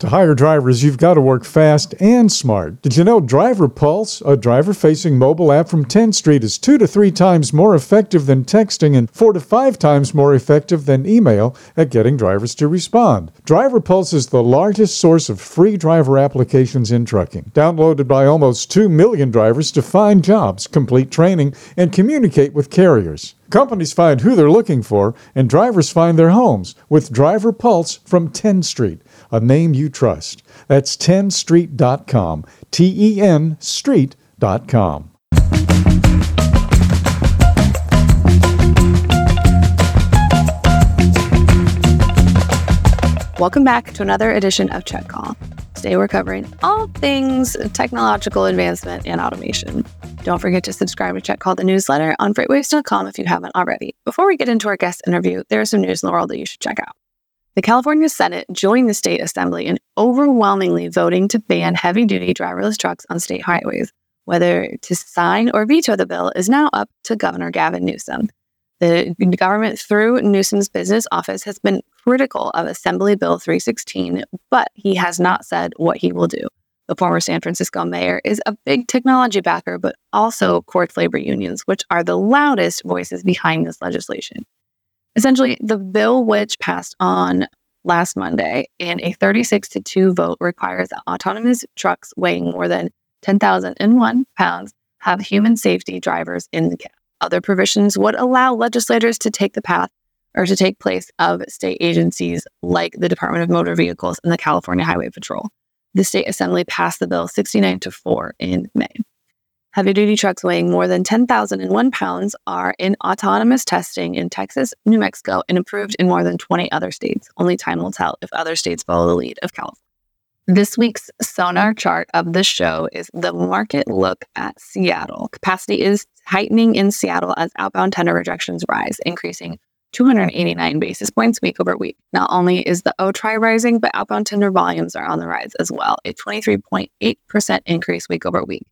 To hire drivers, you've got to work fast and smart. Did you know Driver Pulse, a driver facing mobile app from Tenstreet, is two to three times more effective than texting and four to five times more effective than email at getting drivers to respond? Driver Pulse is the largest source of free driver applications in trucking, downloaded by almost 2 million drivers to find jobs, complete training, and communicate with carriers. Companies find who they're looking for, and drivers find their homes with Driver Pulse from Tenstreet a name you trust. That's tenstreet.com, T E N street.com. Welcome back to another edition of Check Call. Today we're covering all things technological advancement and automation. Don't forget to subscribe to Check Call the newsletter on freightwaves.com if you haven't already. Before we get into our guest interview, there's some news in the world that you should check out. The California Senate joined the state assembly in overwhelmingly voting to ban heavy duty driverless trucks on state highways. Whether to sign or veto the bill is now up to Governor Gavin Newsom. The government, through Newsom's business office, has been critical of Assembly Bill 316, but he has not said what he will do. The former San Francisco mayor is a big technology backer, but also courts labor unions, which are the loudest voices behind this legislation. Essentially, the bill which passed on last Monday in a 36 to 2 vote requires that autonomous trucks weighing more than 10,001 pounds have human safety drivers in the cab. Other provisions would allow legislators to take the path or to take place of state agencies like the Department of Motor Vehicles and the California Highway Patrol. The state assembly passed the bill 69 to 4 in May. Heavy duty trucks weighing more than 10,001 pounds are in autonomous testing in Texas, New Mexico, and approved in more than 20 other states. Only time will tell if other states follow the lead of California. This week's sonar chart of the show is the market look at Seattle. Capacity is tightening in Seattle as outbound tender rejections rise, increasing 289 basis points week over week. Not only is the OTRI rising, but outbound tender volumes are on the rise as well, a 23.8% increase week over week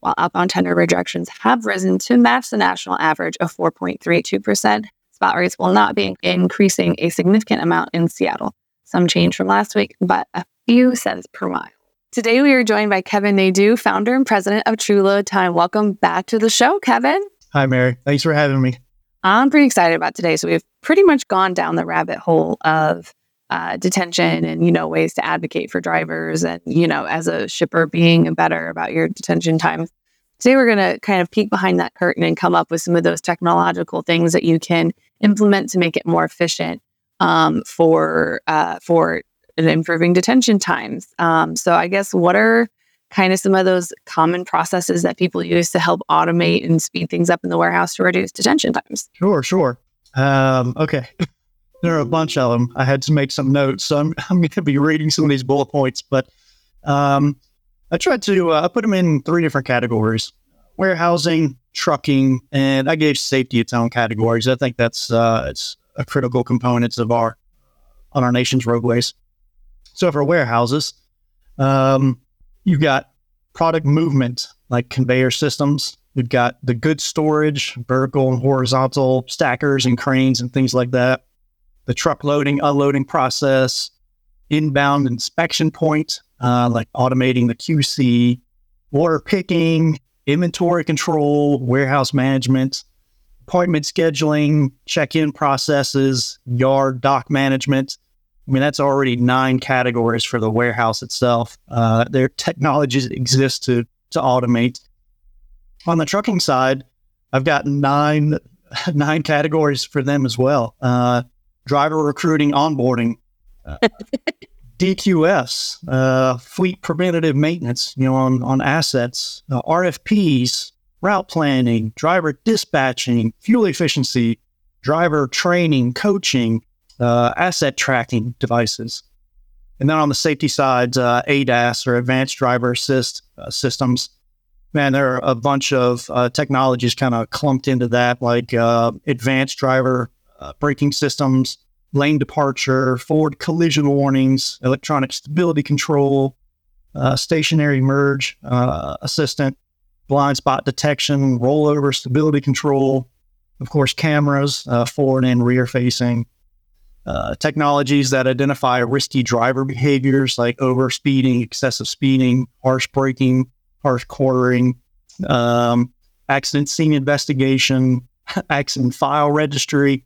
while outbound tender rejections have risen to match the national average of 4.32%. Spot rates will not be increasing a significant amount in Seattle. Some change from last week, but a few cents per mile. Today, we are joined by Kevin Nadeau, founder and president of True Load Time. Welcome back to the show, Kevin. Hi, Mary. Thanks for having me. I'm pretty excited about today. So, we've pretty much gone down the rabbit hole of uh, detention and you know ways to advocate for drivers and you know as a shipper being better about your detention time today we're going to kind of peek behind that curtain and come up with some of those technological things that you can implement to make it more efficient um, for uh, for improving detention times um, so i guess what are kind of some of those common processes that people use to help automate and speed things up in the warehouse to reduce detention times sure sure um, okay there are a bunch of them. I had to make some notes, so I'm, I'm going to be reading some of these bullet points. But um, I tried to uh, I put them in three different categories: warehousing, trucking, and I gave safety its own categories. I think that's uh, it's a critical component of our on our nation's roadways. So for warehouses, um, you've got product movement like conveyor systems. You've got the good storage, vertical and horizontal stackers and cranes and things like that the truck loading, unloading process, inbound inspection point, uh, like automating the QC, order picking, inventory control, warehouse management, appointment scheduling, check in processes, yard dock management. I mean, that's already nine categories for the warehouse itself. Uh, their technologies exist to, to automate. On the trucking side, I've got nine nine categories for them as well. Uh, driver recruiting, onboarding, uh, DQS, uh, fleet preventative maintenance, you know, on, on assets, uh, RFPs, route planning, driver dispatching, fuel efficiency, driver training, coaching, uh, asset tracking devices. And then on the safety side, uh, ADAS or advanced driver assist uh, systems. Man, there are a bunch of uh, technologies kind of clumped into that, like uh, advanced driver uh, braking systems, lane departure, forward collision warnings, electronic stability control, stationary merge assistant, blind spot detection, rollover stability control, of course, cameras, forward and rear facing, uh, technologies that identify risky driver behaviors like over speeding, excessive speeding, harsh braking, harsh cornering, um, accident scene investigation, accident file registry,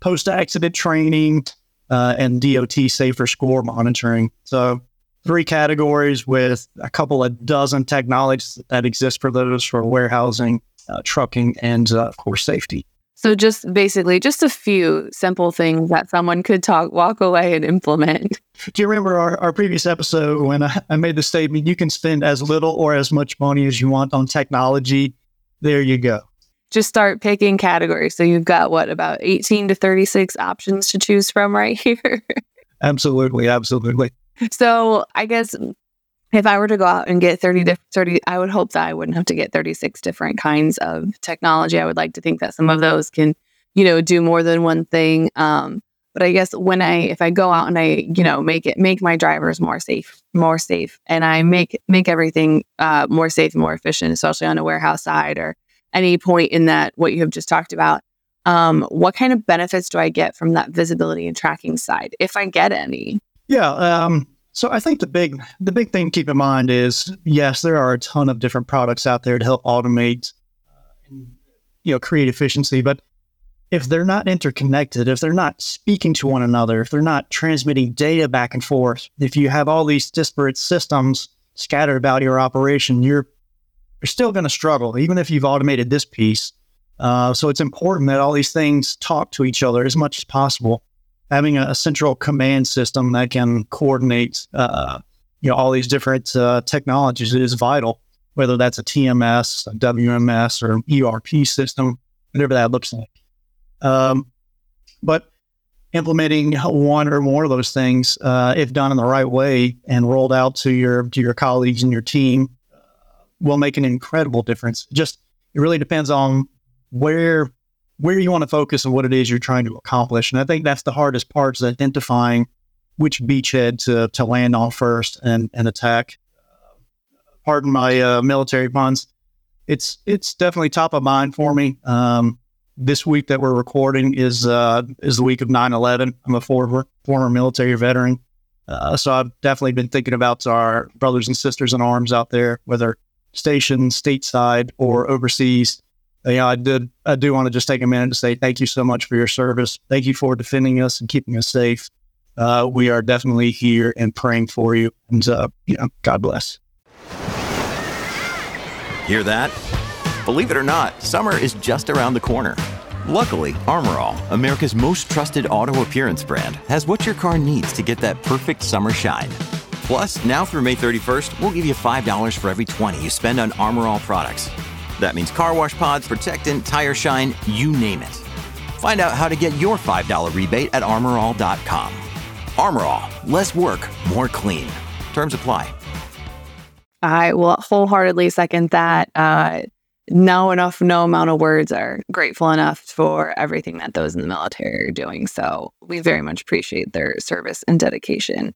post accident training, uh, and DOT safer score monitoring. So, three categories with a couple of dozen technologies that exist for those for warehousing, uh, trucking, and uh, of course, safety. So just basically just a few simple things that someone could talk, walk away and implement. Do you remember our, our previous episode when I, I made the statement, you can spend as little or as much money as you want on technology? There you go. Just start picking categories. So you've got what, about 18 to 36 options to choose from right here? absolutely. Absolutely. So I guess if I were to go out and get 30, 30, I would hope that I wouldn't have to get 36 different kinds of technology. I would like to think that some of those can, you know, do more than one thing. Um, but I guess when I, if I go out and I, you know, make it, make my drivers more safe, more safe, and I make, make everything uh, more safe and more efficient, especially on a warehouse side or any point in that, what you have just talked about, um, what kind of benefits do I get from that visibility and tracking side, if I get any? Yeah. Um, so I think the big the big thing to keep in mind is yes, there are a ton of different products out there to help automate, uh, you know, create efficiency. But if they're not interconnected, if they're not speaking to one another, if they're not transmitting data back and forth, if you have all these disparate systems scattered about your operation, you're you're still going to struggle, even if you've automated this piece. Uh, so it's important that all these things talk to each other as much as possible having a, central command system that can coordinate, uh, you know, all these different uh, technologies is vital. Whether that's a TMS, a WMS, or an ERP system, whatever that looks like. Um, but implementing one or more of those things, uh, if done in the right way and rolled out to your to your colleagues and your team, uh, will make an incredible difference. Just it really depends on where where you want to focus and what it is you're trying to accomplish. And I think that's the hardest part is identifying which beachhead to, to land on first and, and attack. pardon my uh, military puns. It's it's definitely top of mind for me. Um, this week that we're recording is uh, is the week of 9-11. I'm a former former military veteran. Uh, so I've definitely been thinking about our brothers and sisters in arms out there, whether stationed stateside or overseas know, I did. I do want to just take a minute to say thank you so much for your service. Thank you for defending us and keeping us safe. Uh, we are definitely here and praying for you. And uh, you know, God bless. Hear that? Believe it or not, summer is just around the corner. Luckily, Armor America's most trusted auto appearance brand, has what your car needs to get that perfect summer shine. Plus, now through May 31st, we'll give you $5 for every 20 you spend on Armor All products. That means car wash pods, protectant, tire shine, you name it. Find out how to get your $5 rebate at armorall.com. Armor All, less work, more clean. Terms apply. I will wholeheartedly second that. Uh, no enough, no amount of words are grateful enough for everything that those in the military are doing. So we very much appreciate their service and dedication.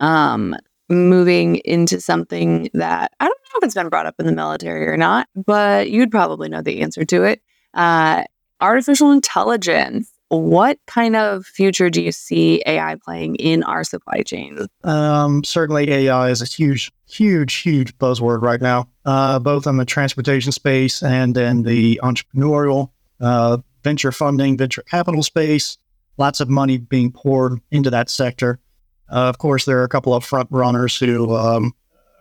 Um, moving into something that I don't know if it's been brought up in the military or not, but you'd probably know the answer to it. Uh, artificial intelligence. What kind of future do you see AI playing in our supply chain? Um, certainly, AI is a huge, huge, huge buzzword right now, uh, both in the transportation space and in the entrepreneurial, uh, venture funding, venture capital space. Lots of money being poured into that sector. Uh, of course, there are a couple of front runners who um,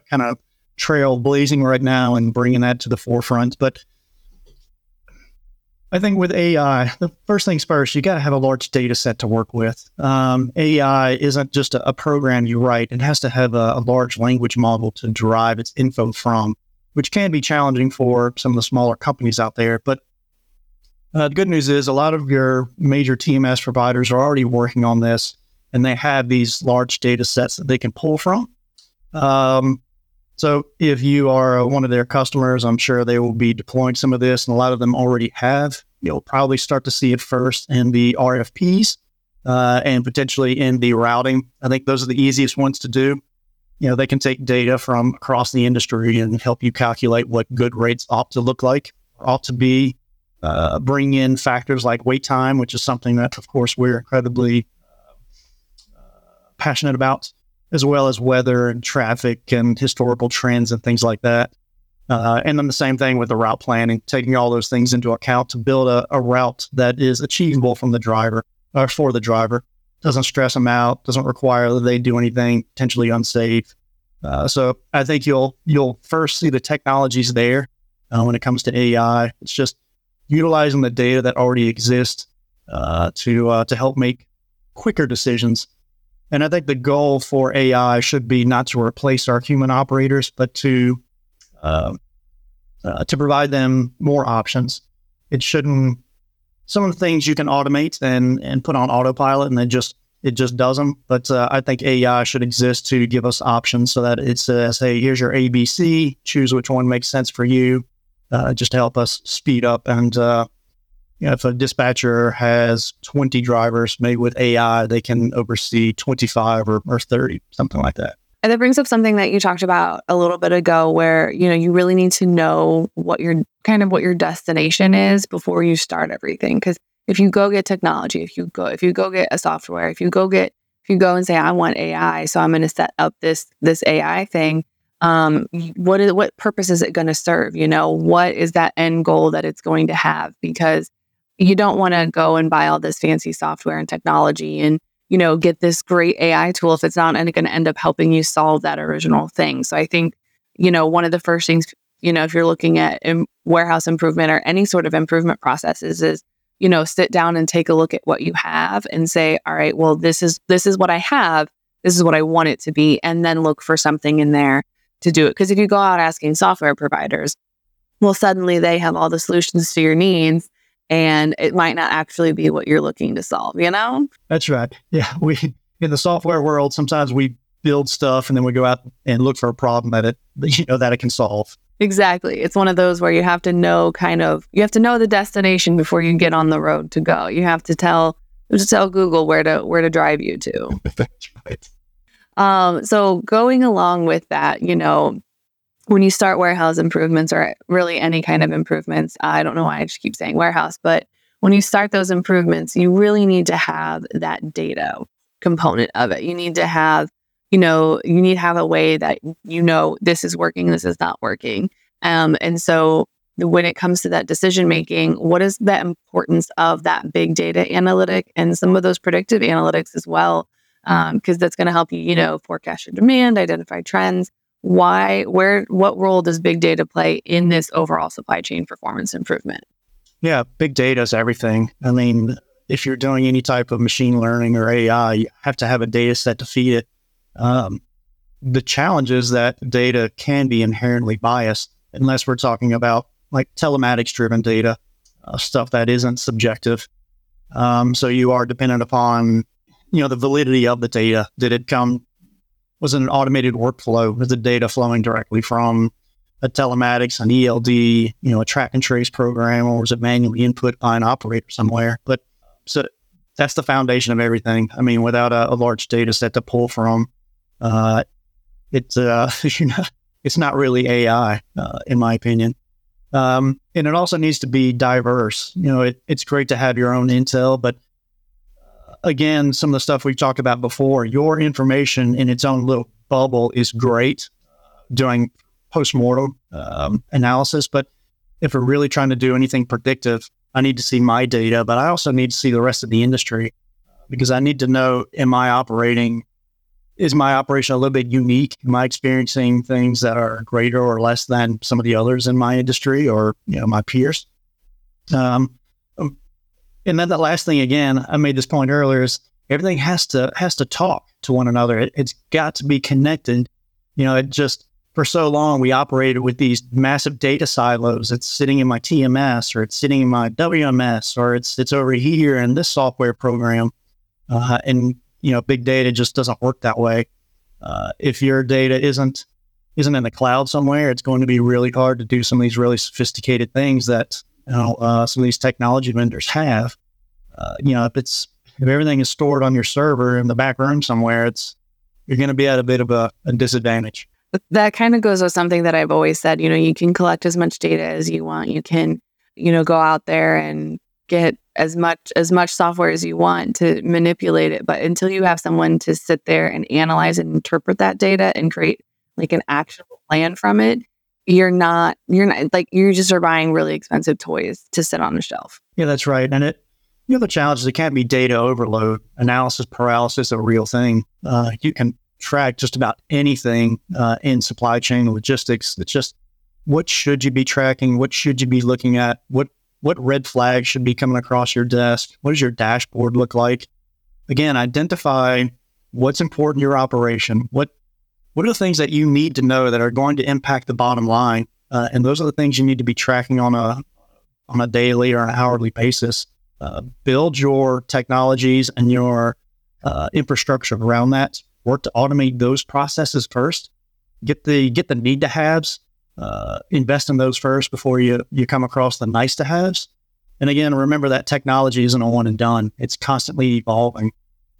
kind of trail blazing right now and bringing that to the forefront. But I think with AI, the first things first, you got to have a large data set to work with. Um, AI isn't just a, a, program you write, it has to have a, a, large language model to derive its info from, which can be challenging for some of the smaller companies out there. But uh, the good news is a lot of your major TMS providers are already working on this and they have these large data sets that they can pull from. Um, so if you are one of their customers, I'm sure they will be deploying some of this, and a lot of them already have. You'll probably start to see it first in the RFPs uh, and potentially in the routing. I think those are the easiest ones to do. You know, they can take data from across the industry and help you calculate what good rates ought to look like, ought to be. Uh, bring in factors like wait time, which is something that, of course, we're incredibly uh, passionate about, as well as weather and traffic and historical trends and things like that. Uh, and then the same thing with the route planning, taking all those things into account to build a, a route that is achievable from the driver or for the driver. Doesn't stress them out. Doesn't require that they do anything potentially unsafe. Uh, so I think you'll you'll first see the technologies there uh, when it comes to AI. It's just utilizing the data that already exists uh, to uh, to help make quicker decisions. And I think the goal for AI should be not to replace our human operators, but to uh, uh, to provide them more options. It shouldn't some of the things you can automate and and put on autopilot, and it just it just does them. But uh, I think AI should exist to give us options so that it says, "Hey, here's your ABC. Choose which one makes sense for you," uh, just to help us speed up. And uh, you know, if a dispatcher has 20 drivers, maybe with AI, they can oversee 25 or, or 30, something like that. And that brings up something that you talked about a little bit ago where, you know, you really need to know what your kind of what your destination is before you start everything. Cause if you go get technology, if you go if you go get a software, if you go get if you go and say, I want AI, so I'm gonna set up this this AI thing, um, what is what purpose is it gonna serve? You know, what is that end goal that it's going to have? Because you don't want to go and buy all this fancy software and technology and you know, get this great AI tool if it's not going to end up helping you solve that original thing. So I think, you know, one of the first things, you know, if you're looking at Im- warehouse improvement or any sort of improvement processes is, you know, sit down and take a look at what you have and say, all right, well, this is this is what I have. This is what I want it to be, and then look for something in there to do it. Because if you go out asking software providers, well, suddenly they have all the solutions to your needs and it might not actually be what you're looking to solve, you know? That's right. Yeah. We, in the software world, sometimes we build stuff and then we go out and look for a problem that it, you know, that it can solve. Exactly. It's one of those where you have to know kind of, you have to know the destination before you get on the road to go. You have to tell, to tell Google where to, where to drive you to. That's right. Um, so going along with that, you know, when you start warehouse improvements or really any kind of improvements, I don't know why I just keep saying warehouse, but when you start those improvements, you really need to have that data component of it. You need to have, you know, you need to have a way that you know this is working, this is not working. Um, and so when it comes to that decision making, what is the importance of that big data analytic and some of those predictive analytics as well? Because um, that's going to help you, you know, forecast your demand, identify trends, why where what role does big data play in this overall supply chain performance improvement? Yeah big data is everything. I mean if you're doing any type of machine learning or ai you have to have a data set to feed it. Um, the challenge is that data can be inherently biased unless we're talking about like telematics driven data uh, stuff that isn't subjective. Um, so you are dependent upon you know the validity of the data. Did it come was it an automated workflow? Was the data flowing directly from a telematics, an ELD, you know, a track and trace program, or was it manually input by an operator somewhere? But so that's the foundation of everything. I mean, without a, a large data set to pull from, uh, it's uh, you know, it's not really AI, uh, in my opinion. Um, and it also needs to be diverse. You know, it, it's great to have your own intel, but again, some of the stuff we've talked about before, your information in its own little bubble is great doing postmortem um, analysis. But if we're really trying to do anything predictive, I need to see my data, but I also need to see the rest of the industry because I need to know, am I operating? Is my operation a little bit unique? Am I experiencing things that are greater or less than some of the others in my industry or you know my peers? Um, and then the last thing again, I made this point earlier is everything has to has to talk to one another. It, has got to be connected. You know, it just for so long we operated with these massive data silos. It's sitting in my TMS or it's sitting in my WMS or it's it's over here in this software program. Uh, and you know, big data just doesn't work that way. Uh, if your data isn't isn't in the cloud somewhere, it's going to be really hard to do some of these really sophisticated things that know uh, some of these technology vendors have. Uh, you know, if it's if everything is stored on your server in the back room somewhere, it's you're going to be at a bit of a, a disadvantage. That kind of goes with something that I've always said. You know, you can collect as much data as you want. You can, you know, go out there and get as much as much software as you want to manipulate it but until you have someone to sit there and analyze and interpret that data and create like an actual plan from it you're not you're not like you just are buying really expensive toys to sit on the shelf. Yeah that's right. And it you know the challenge is it can't be data overload. Analysis paralysis a real thing. Uh, you can track just about anything uh, in supply chain logistics. It's just what should you be tracking? What should you be looking at? What what red flags should be coming across your desk? What does your dashboard look like? Again, identify what's important in your operation. What what are the things that you need to know that are going to impact the bottom line? Uh, and those are the things you need to be tracking on a on a daily or an hourly basis. Uh, build your technologies and your uh, infrastructure around that. Work to automate those processes first. Get the get the need to haves uh, invest in those first before you you come across the nice to haves. And again, remember that technology isn't a one and done; it's constantly evolving.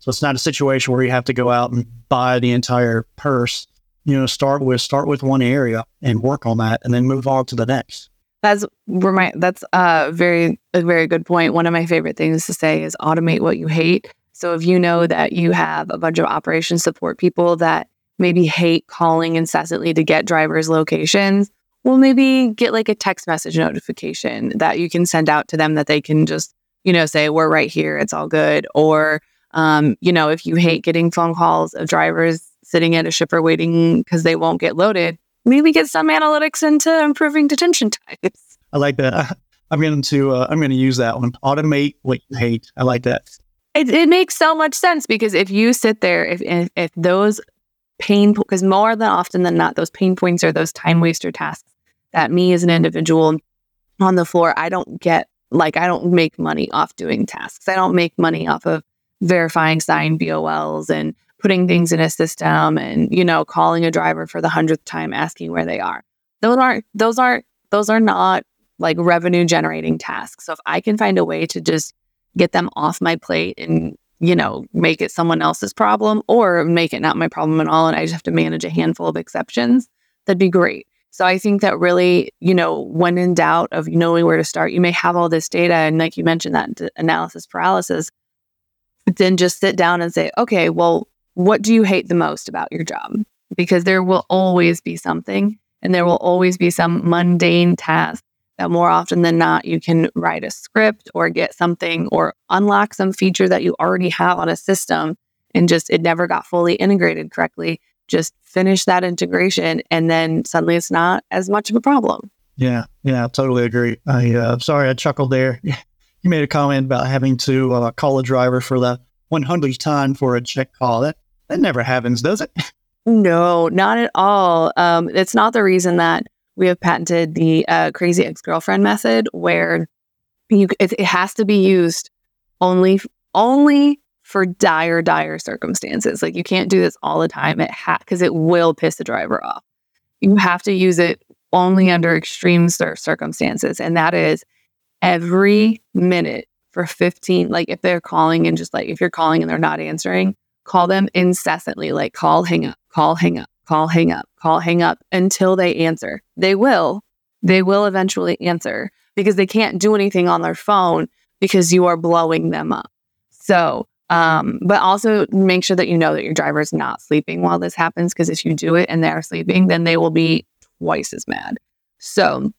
So it's not a situation where you have to go out and buy the entire purse. You know, start with start with one area and work on that, and then move on to the next. That's my that's a very a very good point. One of my favorite things to say is automate what you hate. So if you know that you have a bunch of operation support people that maybe hate calling incessantly to get drivers' locations, well, maybe get like a text message notification that you can send out to them that they can just, you know, say, we're right here, it's all good. Or, um, you know, if you hate getting phone calls of drivers sitting at a shipper waiting because they won't get loaded, maybe get some analytics into improving detention times. I like that. I'm going to uh, I'm going to use that one. Automate what you hate. I like that. It, it makes so much sense because if you sit there, if if, if those pain because more than often than not, those pain points are those time waster tasks that me as an individual on the floor, I don't get like I don't make money off doing tasks. I don't make money off of verifying signed BOLs and putting things in a system and you know calling a driver for the hundredth time asking where they are. Those aren't those aren't those are not like revenue generating tasks. So if I can find a way to just get them off my plate and you know, make it someone else's problem or make it not my problem at all. And I just have to manage a handful of exceptions. That'd be great. So I think that really, you know, when in doubt of knowing where to start, you may have all this data. And like you mentioned, that analysis paralysis, then just sit down and say, okay, well, what do you hate the most about your job? Because there will always be something and there will always be some mundane task that more often than not, you can write a script or get something or unlock some feature that you already have on a system and just it never got fully integrated correctly. Just finish that integration and then suddenly it's not as much of a problem. Yeah, yeah, I totally agree. I uh, sorry I chuckled there. you made a comment about having to uh, call a driver for the 100th time for a check call. That that never happens, does it? No, not at all. Um, it's not the reason that we have patented the uh, crazy ex girlfriend method, where you it, it, has to be used only only for dire dire circumstances. Like you can't do this all the time. It because it will piss the driver off. You have to use it only under extreme circumstances, and that is every minute for 15 like if they're calling and just like if you're calling and they're not answering call them incessantly like call hang up call hang up call, hang up, call, hang up until they answer. They will. They will eventually answer because they can't do anything on their phone because you are blowing them up. So, um, but also make sure that you know that your driver is not sleeping while this happens because if you do it and they're sleeping, then they will be twice as mad. So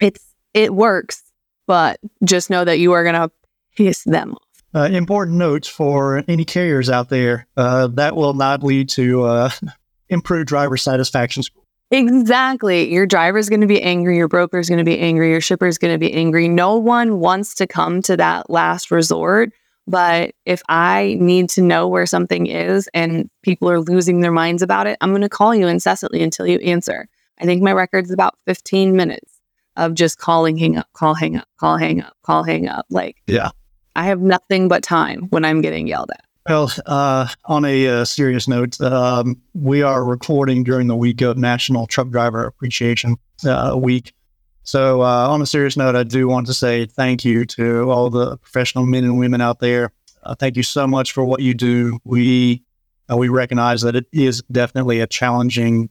it's it works, but just know that you are gonna piss them off. Uh, important notes for any carriers out there uh, that will not lead to uh, improve driver satisfaction score. Exactly. Your driver is going to be angry. Your broker is going to be angry. Your shipper is going to be angry. No one wants to come to that last resort. But if I need to know where something is and people are losing their minds about it, I'm going to call you incessantly until you answer. I think my record's is about 15 minutes of just calling, hang up, call, hang up, call, hang up, call, hang up. Like, yeah, I have nothing but time when I'm getting yelled at. Well, uh, on a uh, serious note, um, we are recording during the week of National Truck Driver Appreciation uh, Week. So, uh, on a serious note, I do want to say thank you to all the professional men and women out there. Uh, thank you so much for what you do. We uh, we recognize that it is definitely a challenging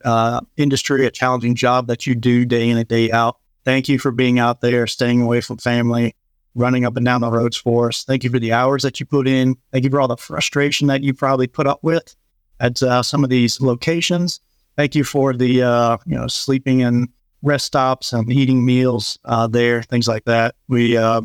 industry, a challenging job that you do day in and day out. Thank you for being out there, staying away from family, running up and down the roads for us. Thank you for the hours that you put in. Thank you for all the frustration that you probably put up with at uh, some of these locations. Thank you for the uh, you know sleeping and rest stops and eating meals uh, there, things like that. We uh,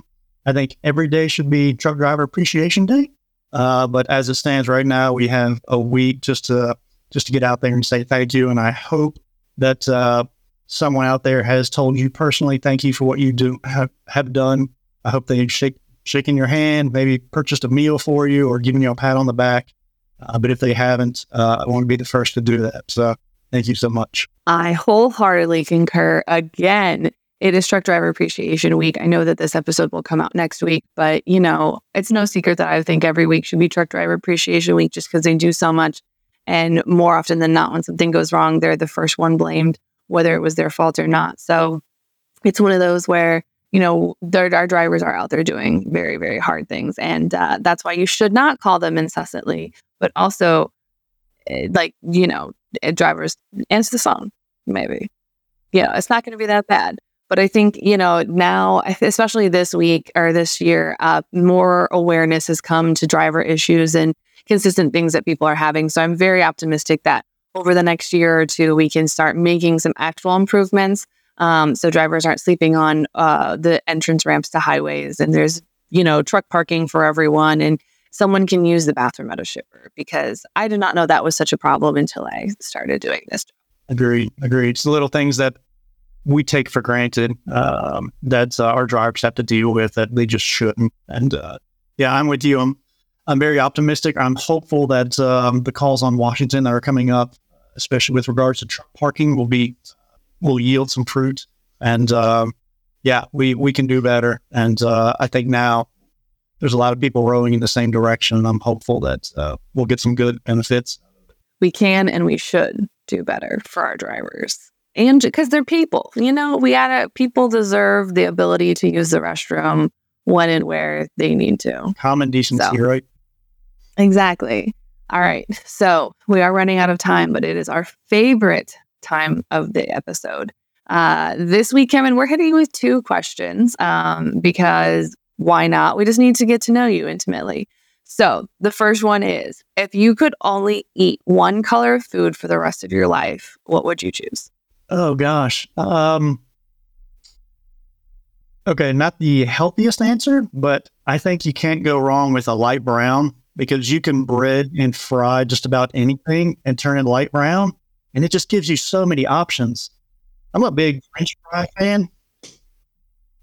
I think every day should be Truck Driver Appreciation Day. Uh, but as it stands right now, we have a week just to just to get out there and say thank you. And I hope that uh, someone out there has told you personally thank you for what you do have, have done I hope they shake shaking your hand, maybe purchased a meal for you or giving you a pat on the back. Uh, but if they haven't, uh, I want to be the first to do that. So thank you so much. I wholeheartedly concur. Again, it is Truck Driver Appreciation Week. I know that this episode will come out next week, but you know, it's no secret that I think every week should be Truck Driver Appreciation Week just because they do so much. And more often than not, when something goes wrong, they're the first one blamed, whether it was their fault or not. So it's one of those where you know, our drivers are out there doing very, very hard things. And uh, that's why you should not call them incessantly, but also, eh, like, you know, eh, drivers answer the phone, maybe. You know, it's not going to be that bad. But I think, you know, now, especially this week or this year, uh, more awareness has come to driver issues and consistent things that people are having. So I'm very optimistic that over the next year or two, we can start making some actual improvements um, so drivers aren't sleeping on uh, the entrance ramps to highways, and there's you know truck parking for everyone, and someone can use the bathroom at a shipper because I did not know that was such a problem until I started doing this. Agreed. Agreed. It's the little things that we take for granted um, that uh, our drivers have to deal with that they just shouldn't. And uh, yeah, I'm with you. I'm I'm very optimistic. I'm hopeful that um, the calls on Washington that are coming up, especially with regards to truck parking, will be will yield some fruit. And um, yeah, we we can do better. And uh, I think now there's a lot of people rowing in the same direction. And I'm hopeful that uh, we'll get some good benefits. We can and we should do better for our drivers. And because they're people, you know, we gotta, people deserve the ability to use the restroom when and where they need to. Common decency, so, right? Exactly. All right. So we are running out of time, but it is our favorite time of the episode. Uh, this week, Kevin, we're hitting with two questions um, because why not? We just need to get to know you intimately. So, the first one is if you could only eat one color of food for the rest of your life, what would you choose? Oh, gosh. Um, okay, not the healthiest answer, but I think you can't go wrong with a light brown because you can bread and fry just about anything and turn it light brown and it just gives you so many options. I'm a big French fry fan,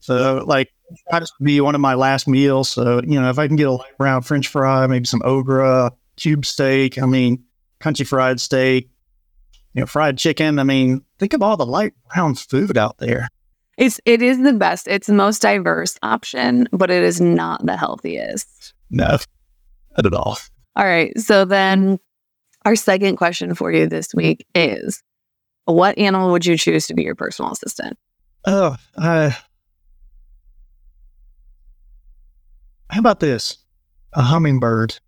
so like that would be one of my last meals. So you know, if I can get a light brown French fry, maybe some okra, cube steak. I mean, country fried steak, you know, fried chicken. I mean, think of all the light brown food out there. It's it is the best. It's the most diverse option, but it is not the healthiest. No, not at all. All right. So then our second question for you this week is what animal would you choose to be your personal assistant? Oh, uh, how about this? A hummingbird.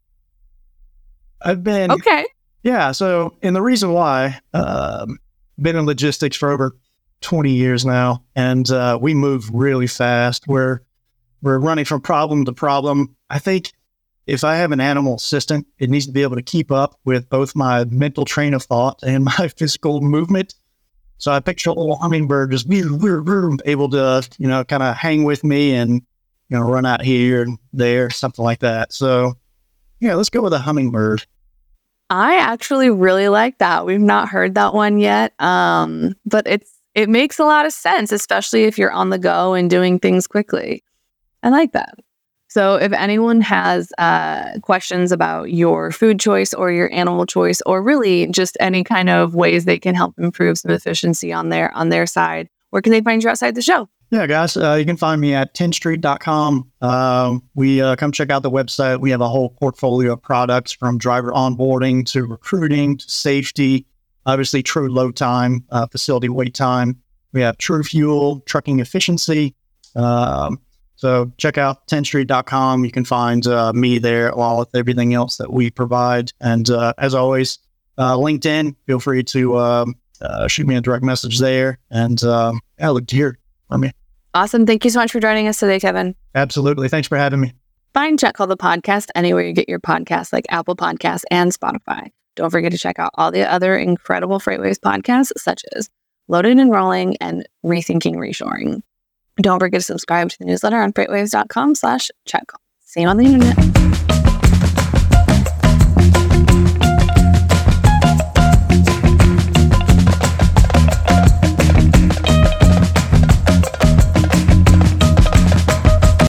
I've been okay. Yeah. So, and the reason why, um, been in logistics for over 20 years now, and uh, we move really fast. We're we're running from problem to problem. I think if I have an animal assistant, it needs to be able to keep up with both my mental train of thought and my physical movement. So I picture a little hummingbird just able to, you know, kind of hang with me and, you know, run out here and there, something like that. So, yeah, let's go with a hummingbird. I actually really like that. We've not heard that one yet, um, but it's it makes a lot of sense, especially if you're on the go and doing things quickly. I like that. So, if anyone has uh, questions about your food choice or your animal choice, or really just any kind of ways they can help improve some efficiency on their on their side, where can they find you outside the show? Yeah, guys, uh, you can find me at tenstreet.com. Um, we uh, come check out the website. We have a whole portfolio of products from driver onboarding to recruiting to safety, obviously true load time, uh, facility wait time. We have true fuel, trucking efficiency. Um, so check out tenstreet.com. You can find uh, me there along with everything else that we provide. And uh, as always, uh, LinkedIn, feel free to um, uh, shoot me a direct message there. And um, yeah, look to hear from you. Awesome. Thank you so much for joining us today, Kevin. Absolutely. Thanks for having me. Find Check Call the Podcast anywhere you get your podcasts like Apple Podcasts and Spotify. Don't forget to check out all the other incredible FreightWaves podcasts, such as Loaded and Rolling and Rethinking Reshoring. Don't forget to subscribe to the newsletter on freightwaves.com slash check. See you on the internet.